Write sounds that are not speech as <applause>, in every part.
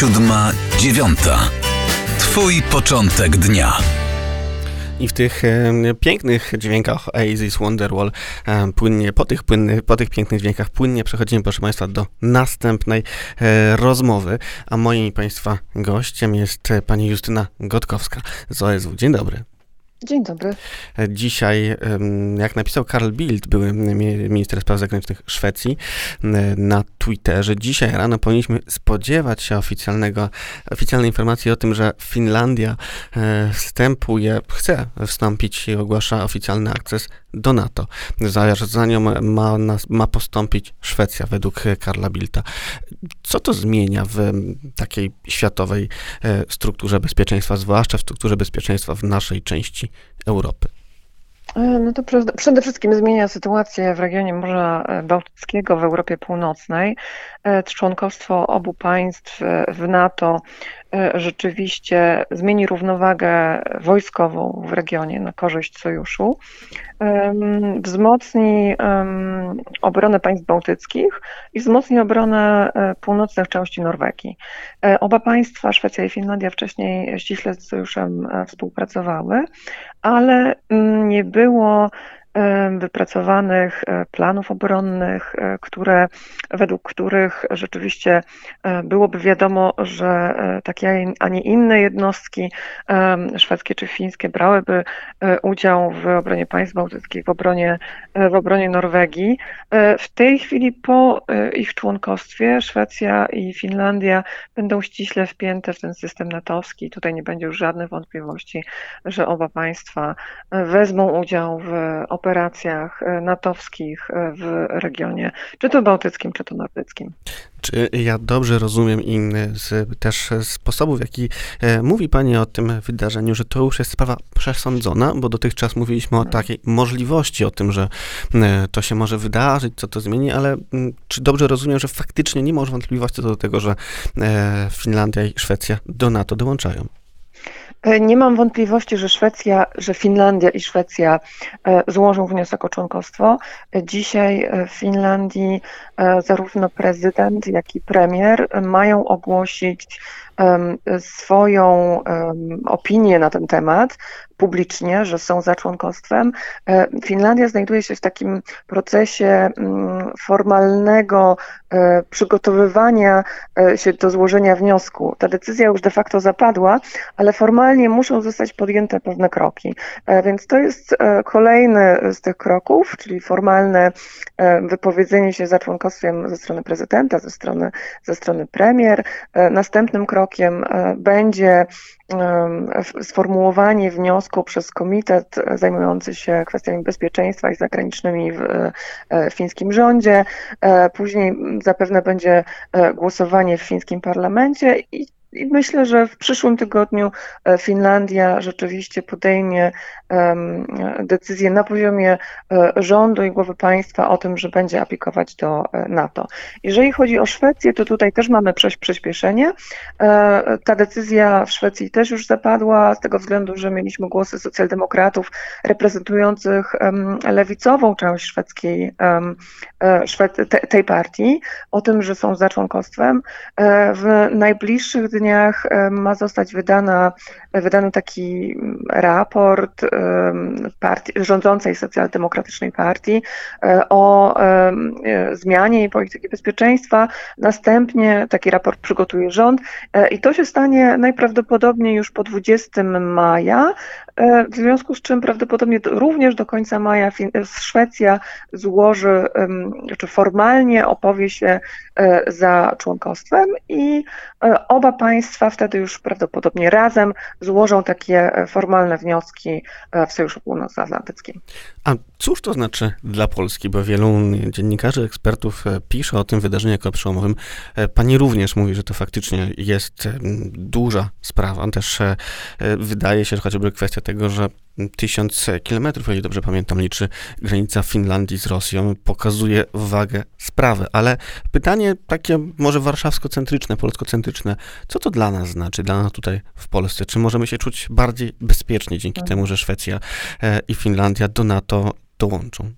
siódma, dziewiąta. Twój początek dnia. I w tych e, pięknych dźwiękach Oasis Wonderwall e, płynnie, po tych, płynny, po tych pięknych dźwiękach płynnie przechodzimy, proszę Państwa, do następnej e, rozmowy. A moim Państwa gościem jest e, pani Justyna Gotkowska z OSW. Dzień dobry. Dzień dobry. Dzisiaj, jak napisał Karl Bildt, były minister spraw zagranicznych Szwecji, na Twitterze, dzisiaj rano powinniśmy spodziewać się oficjalnego, oficjalnej informacji o tym, że Finlandia e, wstępuje, chce wstąpić i ogłasza oficjalny akces do NATO. Za nią ma, ma postąpić Szwecja według Karla Bildta. Co to zmienia w takiej światowej e, strukturze bezpieczeństwa, zwłaszcza w strukturze bezpieczeństwa w naszej części Europy? E, no to przede wszystkim zmienia sytuację w regionie Morza Bałtyckiego w Europie Północnej. E, członkostwo obu państw w NATO rzeczywiście zmieni równowagę wojskową w regionie na korzyść sojuszu wzmocni obronę państw bałtyckich i wzmocni obronę e, północnych części Norwegii. E, oba państwa, Szwecja i Finlandia, wcześniej ściśle z sojuszem e, współpracowały, ale mm, nie było wypracowanych e, planów obronnych, e, które, według których rzeczywiście e, byłoby wiadomo, że takie, a nie inne jednostki szwedzkie czy fińskie brałyby udział w obronie państw bałtyckich, w obronie, w obronie Norwegii. W tej chwili po ich członkostwie Szwecja i Finlandia będą ściśle wpięte w ten system natowski. Tutaj nie będzie już żadnych wątpliwości, że oba państwa wezmą udział w operacjach e, natowskich e, w regionie, czy to bałtyckim, czy to nordyckim. Czy ja dobrze rozumiem i z, też sposobu, w jaki e, mówi Pani o tym wydarzeniu, że to już jest sprawa przesądzona, bo dotychczas mówiliśmy o takiej możliwości, o tym, że to się może wydarzyć, co to zmieni, ale m, czy dobrze rozumiem, że faktycznie nie ma już wątpliwości co do tego, że Finlandia i Szwecja do NATO dołączają? E, nie mam wątpliwości, że Szwecja, że Finlandia i Szwecja e, złożą wniosek o członkostwo. E, dzisiaj w Finlandii zarówno prezydent, jak i premier mają ogłosić swoją opinię na ten temat publicznie, że są za członkostwem. E, Finlandia znajduje się w takim procesie mm, formalnego e, przygotowywania e, się do złożenia wniosku. Ta decyzja już de facto zapadła, ale formalnie muszą zostać podjęte pewne kroki. Więc to jest kolejny z tych kroków, czyli formalne wypowiedzenie się za członkostwem ze strony prezydenta, ze strony, ze strony premier. Następnym krokiem będzie sformułowanie wniosku przez komitet zajmujący się kwestiami bezpieczeństwa i zagranicznymi w e, fińskim rządzie. E, później zapewne będzie e, głosowanie w fińskim parlamencie i i myślę, że w przyszłym tygodniu e, Finlandia rzeczywiście podejmie decyzję na poziomie e, rządu i głowy państwa o tym, że będzie aplikować do e, NATO. Jeżeli chodzi o Szwecję, to tutaj też mamy przyspieszenie. Ta decyzja w Szwecji też już zapadła z tego względu, że mieliśmy głosy socjaldemokratów reprezentujących lewicową część szwedzkiej, tej partii o tym, że są za członkostwem. W najbliższych dniach dniach ma zostać wydana, wydany taki raport partii, rządzącej socjaldemokratycznej partii e, o zmianie jej polityki bezpieczeństwa. Następnie taki raport przygotuje rząd e, i to się stanie najprawdopodobniej już po 20 maja, e, w związku z czym prawdopodobnie również do końca maja Szwecja złoży, czy formalnie opowie się za członkostwem i oba państwa państwa wtedy już prawdopodobnie razem złożą takie e, formalne wnioski e, w Sojuszu Północnoatlantyckim. A cóż to znaczy dla Polski? Bo wielu dziennikarzy, ekspertów e, pisze o tym wydarzeniu jako przełomowym. Pani również mówi, że to faktycznie jest duża sprawa. Też wydaje się, że chociażby kwestia tego, że tysiąc kilometrów, jeżeli dobrze pamiętam, liczy granica Finlandii z Rosją, pokazuje wagę sprawy. Ale pytanie takie może warszawsko-centryczne, polsko-centryczne, co to dla nas znaczy, dla nas tutaj w Polsce? Czy możemy się czuć bardziej bezpiecznie dzięki mhm. temu, że Szwecja e, i Finlandia do NATO dołączą?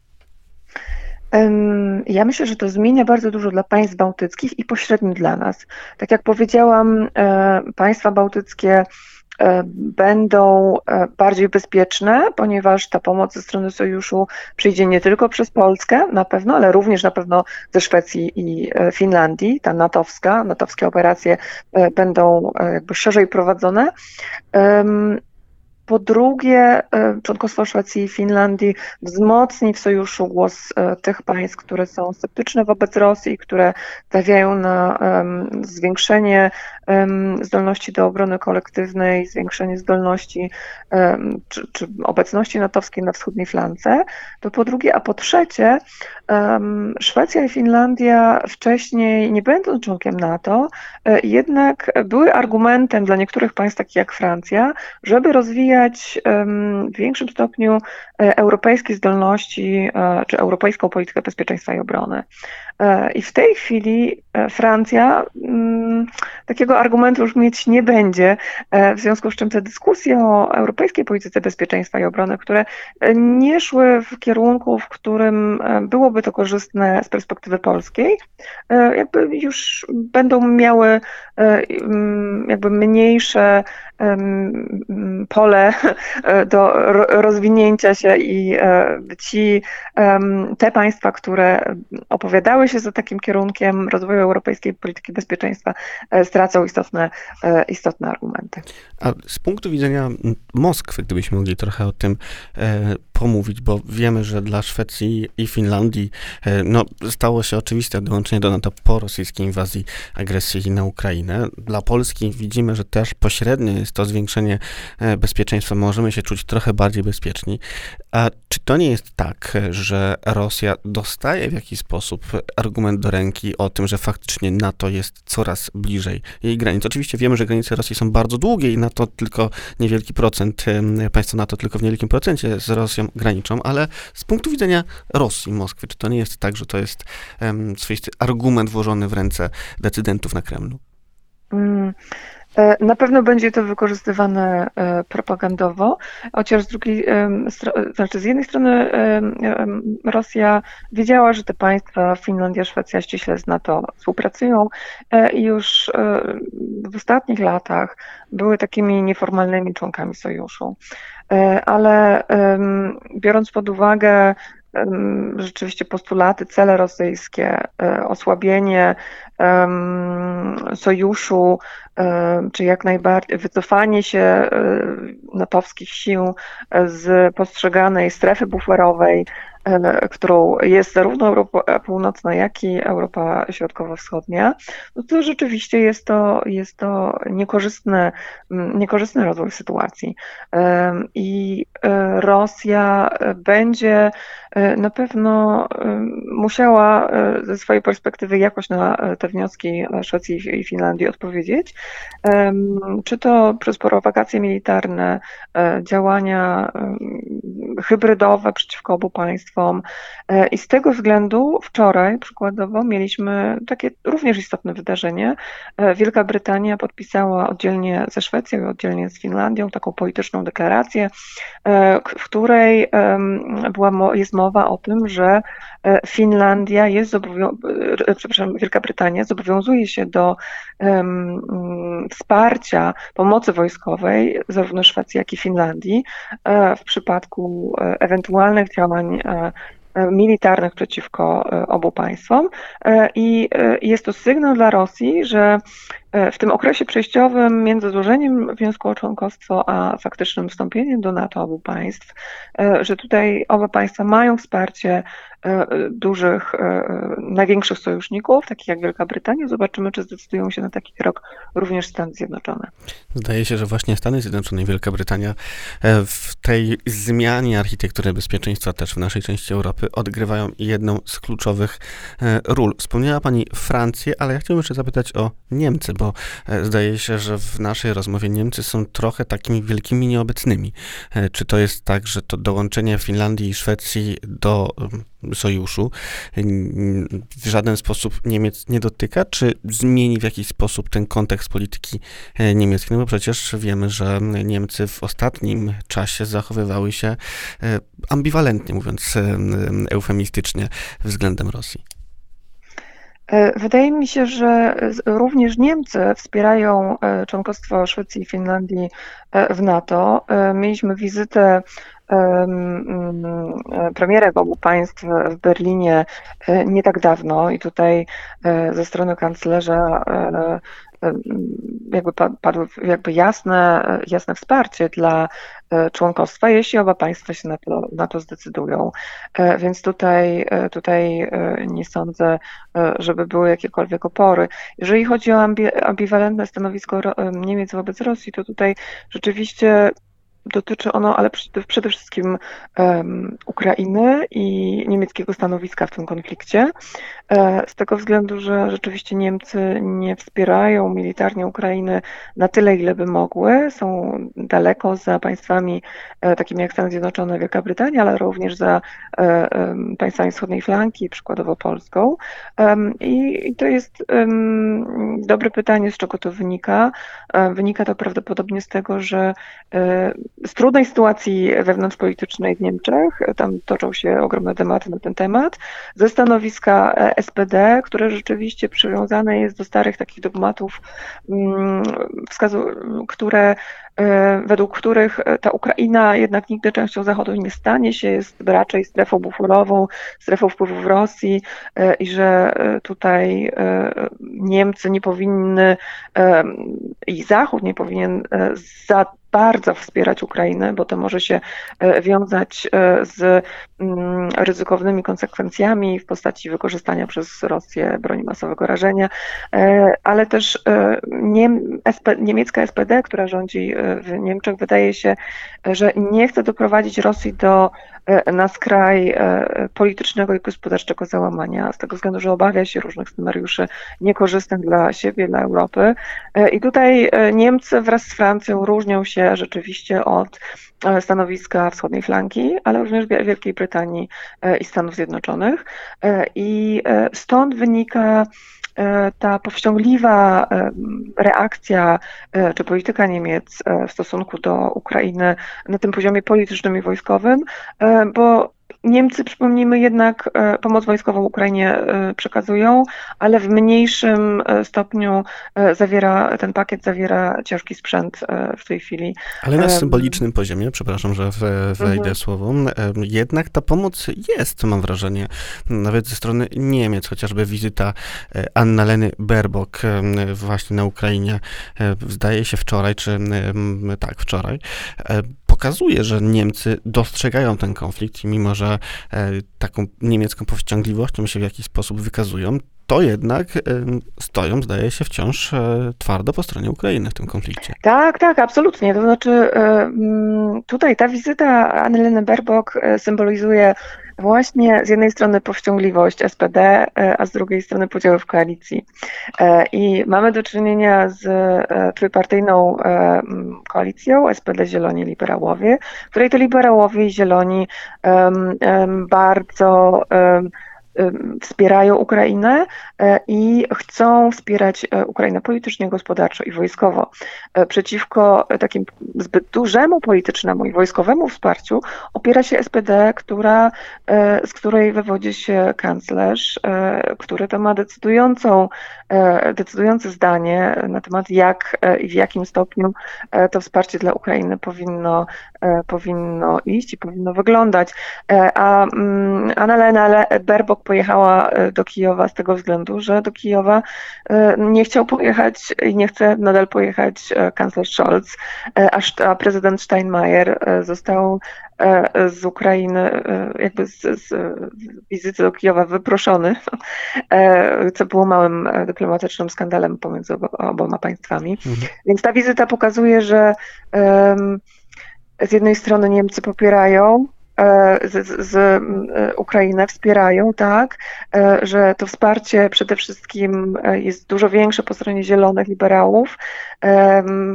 Ja myślę, że to zmienia bardzo dużo dla państw bałtyckich i pośrednio dla nas. Tak jak powiedziałam, państwa bałtyckie E, będą e, bardziej bezpieczne, ponieważ ta pomoc ze strony sojuszu przyjdzie nie tylko przez Polskę na pewno, ale również na pewno ze Szwecji i e, Finlandii. Ta natowska, natowskie operacje będą jakby szerzej prowadzone. Po drugie, e, członkostwo Szwecji i Finlandii wzmocni w sojuszu głos e, tych państw, które są sceptyczne wobec Rosji, które stawiają na zwiększenie zdolności do obrony kolektywnej, zwiększenie zdolności czy, czy obecności natowskiej na wschodniej flance. To po drugie, a po trzecie, Szwecja i Finlandia wcześniej, nie będąc członkiem NATO, e, jednak były argumentem dla niektórych państw, takich jak Francja, żeby rozwijać w większym stopniu e, europejskie zdolności e, czy europejską politykę bezpieczeństwa i obrony. I w tej chwili Francja mm, takiego argumentu już mieć nie będzie, w związku z czym te dyskusje o europejskiej polityce bezpieczeństwa i obrony, które nie szły w kierunku, w którym byłoby to korzystne z perspektywy polskiej, e, jakby już będą miały e, jakby mniejsze pole <laughs> e, do rozwinięcia się i ci te państwa, które opowiadały się za takim kierunkiem rozwoju europejskiej polityki bezpieczeństwa, stracą istotne, istotne argumenty. A z punktu widzenia Moskwy, gdybyśmy mogli trochę o tym pomówić, bo wiemy, że dla Szwecji i Finlandii e, no, stało się oczywiste dołączenie do NATO po rosyjskiej inwazji, agresji na Ukrainę. Dla Polski widzimy, że też pośrednio jest to zwiększenie e, bezpieczeństwa. Możemy się czuć trochę bardziej bezpieczni. A czy to nie jest tak, że Rosja dostaje w jakiś sposób argument do ręki o tym, że faktycznie NATO jest coraz bliżej jej granic? Oczywiście wiemy, że granice Rosji są bardzo długie i NATO tylko niewielki procent, państwa NATO tylko w niewielkim procencie z Rosją graniczą, ale z punktu widzenia Rosji, Moskwy, czy to nie jest tak, że to jest um, swoisty argument włożony w ręce decydentów na Kremlu? Mm. E, na pewno będzie to wykorzystywane e, propagandowo, chociaż z drugiej, znaczy z jednej strony Rosja wiedziała, że te państwa, Finlandia, Szwecja ściśle z NATO współpracują e, i już w ostatnich latach były takimi nieformalnymi członkami sojuszu. Ale biorąc pod uwagę rzeczywiście postulaty, cele rosyjskie, osłabienie sojuszu, czy jak najbardziej wycofanie się e, natowskich sił z postrzeganej strefy buferowej, e, którą jest zarówno Europa Północna, jak i Europa Środkowo-Wschodnia, no to rzeczywiście jest to, jest to niekorzystny, niekorzystny rozwój sytuacji. I e, Rosja będzie na pewno musiała ze swojej perspektywy jakoś na te wnioski Szwecji i Finlandii odpowiedzieć. Czy to przez prowokacje militarne, e, działania hybrydowe przeciwko obu państwom. E, I z tego względu wczoraj przykładowo mieliśmy takie również istotne wydarzenie. E, Wielka Brytania podpisała oddzielnie ze Szwecją i oddzielnie z Finlandią taką polityczną deklarację, w której była, jest mowa o tym, że Finlandia jest zobowiązana, przepraszam, Wielka Brytania zobowiązuje się do um, wsparcia pomocy wojskowej zarówno Szwecji, jak i Finlandii e, w przypadku e, ewentualnych działań e, militarnych przeciwko obu państwom. I jest to sygnał dla Rosji, że w tym okresie przejściowym między złożeniem wniosku o członkostwo a faktycznym wstąpieniem do NATO obu państw, że tutaj oba państwa mają wsparcie E, dużych, e, największych sojuszników, takich jak Wielka Brytania. Zobaczymy, czy zdecydują się na taki krok również Stany Zjednoczone. Zdaje się, że właśnie Stany Zjednoczone i Wielka Brytania e, w tej zmianie architektury bezpieczeństwa też w naszej części Europy odgrywają jedną z kluczowych ról. Wspomniała Pani Francję, ale ja chciałbym jeszcze zapytać o Niemcy, bo zdaje się, że w naszej rozmowie Niemcy są trochę takimi wielkimi nieobecnymi. Czy to jest tak, że to dołączenie Finlandii i Szwecji do sojuszu w żaden sposób Niemiec nie dotyka, czy zmieni w jakiś sposób ten kontekst polityki e, niemieckiej? No bo przecież wiemy, że Niemcy w ostatnim czasie zachowywały się e, ambiwalentnie, mówiąc e, eufemistycznie, względem Rosji. Wydaje mi się, że również Niemcy wspierają członkostwo Szwecji i Finlandii w NATO. Mieliśmy wizytę premierek obu państw w Berlinie e, nie tak dawno i tutaj e, ze strony kanclerza e, jakby padło jakby jasne, jasne wsparcie dla członkostwa, jeśli oba państwa się na to, na to zdecydują. Więc tutaj, tutaj nie sądzę, żeby były jakiekolwiek opory. Jeżeli chodzi o ambiwalentne stanowisko Niemiec wobec Rosji, to tutaj rzeczywiście dotyczy ono, ale przede wszystkim um, Ukrainy i niemieckiego stanowiska w tym konflikcie. E, z tego względu, że rzeczywiście Niemcy nie wspierają militarnie Ukrainy na tyle, ile by mogły. Są daleko za państwami e, takimi jak Stany Zjednoczone, Wielka Brytania, ale również za e, państwami wschodniej flanki, przykładowo Polską. I to jest dobre pytanie, z czego to wynika. Wynika to prawdopodobnie z tego, że z trudnej sytuacji wewnątrzpolitycznej w Niemczech, tam toczą się ogromne tematy na ten temat, ze stanowiska SPD, które rzeczywiście przywiązane jest do starych takich dogmatów, mm, wskazu, które e, według których ta Ukraina jednak nigdy częścią Zachodu nie stanie się, jest raczej strefą buforową, strefą wpływów Rosji e, i że e, tutaj Niemcy nie powinny i Zachód nie powinien za bardzo wspierać Ukrainę, bo to może się e, wiązać e, z mm, ryzykownymi konsekwencjami w postaci wykorzystania przez Rosję broni masowego rażenia, e, ale też niemiecka SPD, która rządzi w Niemczech, wydaje się, że nie chce doprowadzić Rosji do na skraj politycznego i gospodarczego załamania, z tego względu, że obawia się różnych scenariuszy niekorzystnych dla siebie, dla Europy. I tutaj Niemcy wraz z Francją różnią się rzeczywiście od e, stanowiska wschodniej flanki, ale również Wielkiej Brytanii e, i Stanów Zjednoczonych. E, I stąd wynika ta powściągliwa reakcja czy polityka Niemiec w stosunku do Ukrainy na tym poziomie politycznym i wojskowym, bo Niemcy, przypomnijmy, jednak e, pomoc wojskową Ukrainie e, przekazują, ale w mniejszym e, stopniu zawiera, ten pakiet zawiera ciężki sprzęt w tej chwili. Ale na symbolicznym poziomie, przepraszam, że wejdę mhm. słowo, jednak ta pomoc jest, mam wrażenie, nawet ze strony Niemiec, chociażby wizyta Anna-Leny Berbok właśnie na Ukrainie, zdaje się wczoraj, czy tak, wczoraj, pokazuje, że Niemcy dostrzegają ten konflikt i mimo, że e, taką niemiecką powściągliwością się w jakiś sposób wykazują, to jednak stoją, zdaje się, wciąż e, twardo po stronie Ukrainy w tym konflikcie. Tak, tak, absolutnie. To znaczy, e, mm, tutaj ta wizyta Anneleny Berbok symbolizuje właśnie z jednej strony powściągliwość SPD, a z drugiej strony podziały w koalicji. I mamy do czynienia z trójpartyjną koalicją SPD, Zieloni, Liberałowie, w której to liberałowie i Zieloni bardzo wspierają Ukrainę e, i chcą wspierać e, Ukrainę politycznie, gospodarczo i wojskowo. E, przeciwko takim zbyt dużemu politycznemu i wojskowemu wsparciu opiera się SPD, która, z której wywodzi się kanclerz, który to ma decydującą, decydujące zdanie na temat jak i w jakim stopniu to wsparcie dla Ukrainy powinno, powinno iść i powinno wyglądać. A mm, Annalena Berbok pojechała e, do Kijowa z tego względu, że do Kijowa e, nie chciał pojechać i nie chce nadal pojechać e, kanclerz Scholz, a prezydent Steinmeier został z Ukrainy, jakby z, z wizyty do Kijowa wyproszony, <laughs> co było małym dyplomatycznym skandalem pomiędzy oboma państwami. Mhm. Więc ta wizyta pokazuje, że z jednej strony Niemcy popierają z, z Ukrainę wspierają, tak, że to wsparcie przede wszystkim jest dużo większe po stronie zielonych liberałów,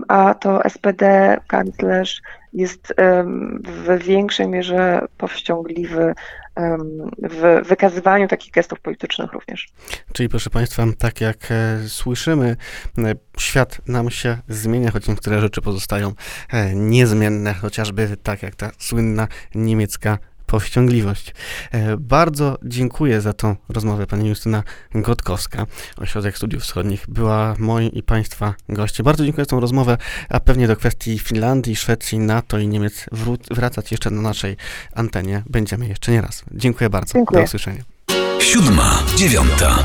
a to SPD, kanclerz jest w większej mierze powściągliwy w wykazywaniu takich gestów politycznych również. Czyli proszę Państwa, tak jak e, słyszymy, e, świat nam się zmienia, choć niektóre rzeczy pozostają e, niezmienne, chociażby tak jak ta słynna niemiecka powściągliwość. E, bardzo dziękuję za tą rozmowę. Pani Justyna Gotkowska, Ośrodek Studiów Wschodnich, była moim i Państwa gościem. Bardzo dziękuję za tą rozmowę, a pewnie do kwestii Finlandii, Szwecji, NATO i Niemiec wracać jeszcze na naszej antenie będziemy jeszcze nie raz. Dziękuję bardzo. Dziękuję. Do usłyszenia. Siódma, dziewiąta.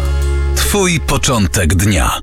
Twój początek dnia.